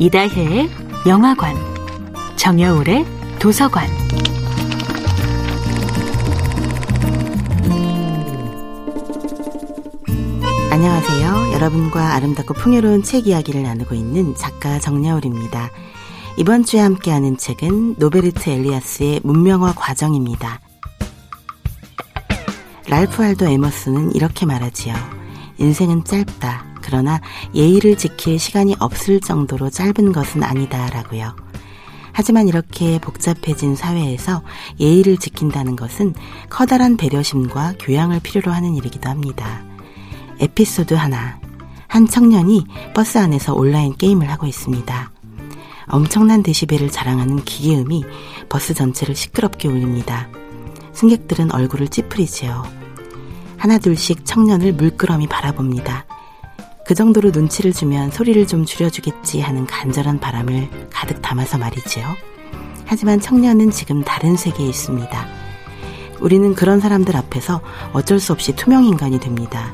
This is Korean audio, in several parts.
이다혜의 영화관, 정여울의 도서관. 안녕하세요. 여러분과 아름답고 풍요로운 책 이야기를 나누고 있는 작가 정여울입니다. 이번 주에 함께하는 책은 노베르트 엘리아스의 문명화 과정입니다. 랄프 알도 에머스는 이렇게 말하지요. 인생은 짧다. 그러나 예의를 지킬 시간이 없을 정도로 짧은 것은 아니다라고요. 하지만 이렇게 복잡해진 사회에서 예의를 지킨다는 것은 커다란 배려심과 교양을 필요로 하는 일이기도 합니다. 에피소드 하나. 한 청년이 버스 안에서 온라인 게임을 하고 있습니다. 엄청난 데시벨을 자랑하는 기계음이 버스 전체를 시끄럽게 울립니다. 승객들은 얼굴을 찌푸리지요. 하나둘씩 청년을 물끄러미 바라봅니다. 그 정도로 눈치를 주면 소리를 좀 줄여주겠지 하는 간절한 바람을 가득 담아서 말이지요. 하지만 청년은 지금 다른 세계에 있습니다. 우리는 그런 사람들 앞에서 어쩔 수 없이 투명 인간이 됩니다.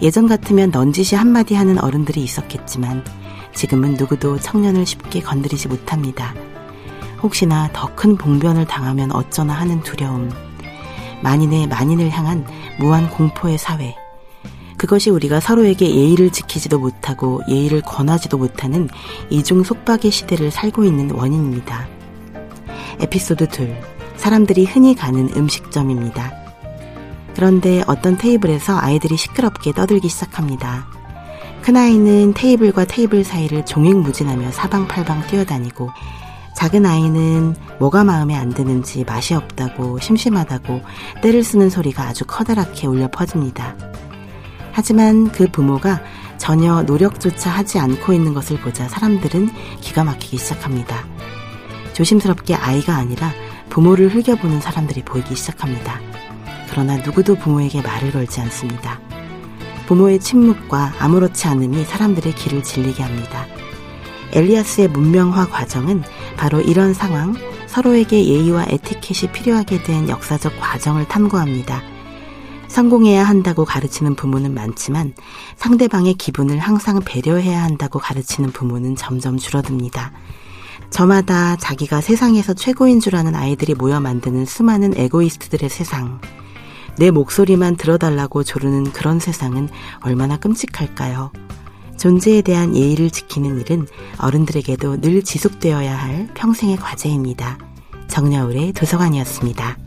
예전 같으면 넌지시 한마디 하는 어른들이 있었겠지만 지금은 누구도 청년을 쉽게 건드리지 못합니다. 혹시나 더 큰 봉변을 당하면 어쩌나 하는 두려움. 만인의 만인을 향한 무한 공포의 사회. 그것이 우리가 서로에게 예의를 지키지도 못하고 예의를 권하지도 못하는 이중 속박의 시대를 살고 있는 원인입니다. 에피소드 2. 사람들이 흔히 가는 음식점입니다. 그런데 어떤 테이블에서 아이들이 시끄럽게 떠들기 시작합니다. 큰아이는 테이블과 테이블 사이를 종횡무진하며 사방팔방 뛰어다니고 작은 아이는 뭐가 마음에 안 드는지 맛이 없다고 심심하다고 때를 쓰는 소리가 아주 커다랗게 울려 퍼집니다. 하지만 그 부모가 전혀 노력조차 하지 않고 있는 것을 보자 사람들은 기가 막히기 시작합니다. 조심스럽게 아이가 아니라 부모를 흘겨보는 사람들이 보이기 시작합니다. 그러나 누구도 부모에게 말을 걸지 않습니다. 부모의 침묵과 아무렇지 않음이 사람들의 길을 질리게 합니다. 엘리아스의 문명화 과정은 바로 이런 상황, 서로에게 예의와 에티켓이 필요하게 된 역사적 과정을 탐구합니다. 성공해야 한다고 가르치는 부모는 많지만 상대방의 기분을 항상 배려해야 한다고 가르치는 부모는 점점 줄어듭니다. 저마다 자기가 세상에서 최고인 줄 아는 아이들이 모여 만드는 수많은 에고이스트들의 세상. 내 목소리만 들어달라고 조르는 그런 세상은 얼마나 끔찍할까요? 존재에 대한 예의를 지키는 일은 어른들에게도 늘 지속되어야 할 평생의 과제입니다. 정여울의 도서관이었습니다.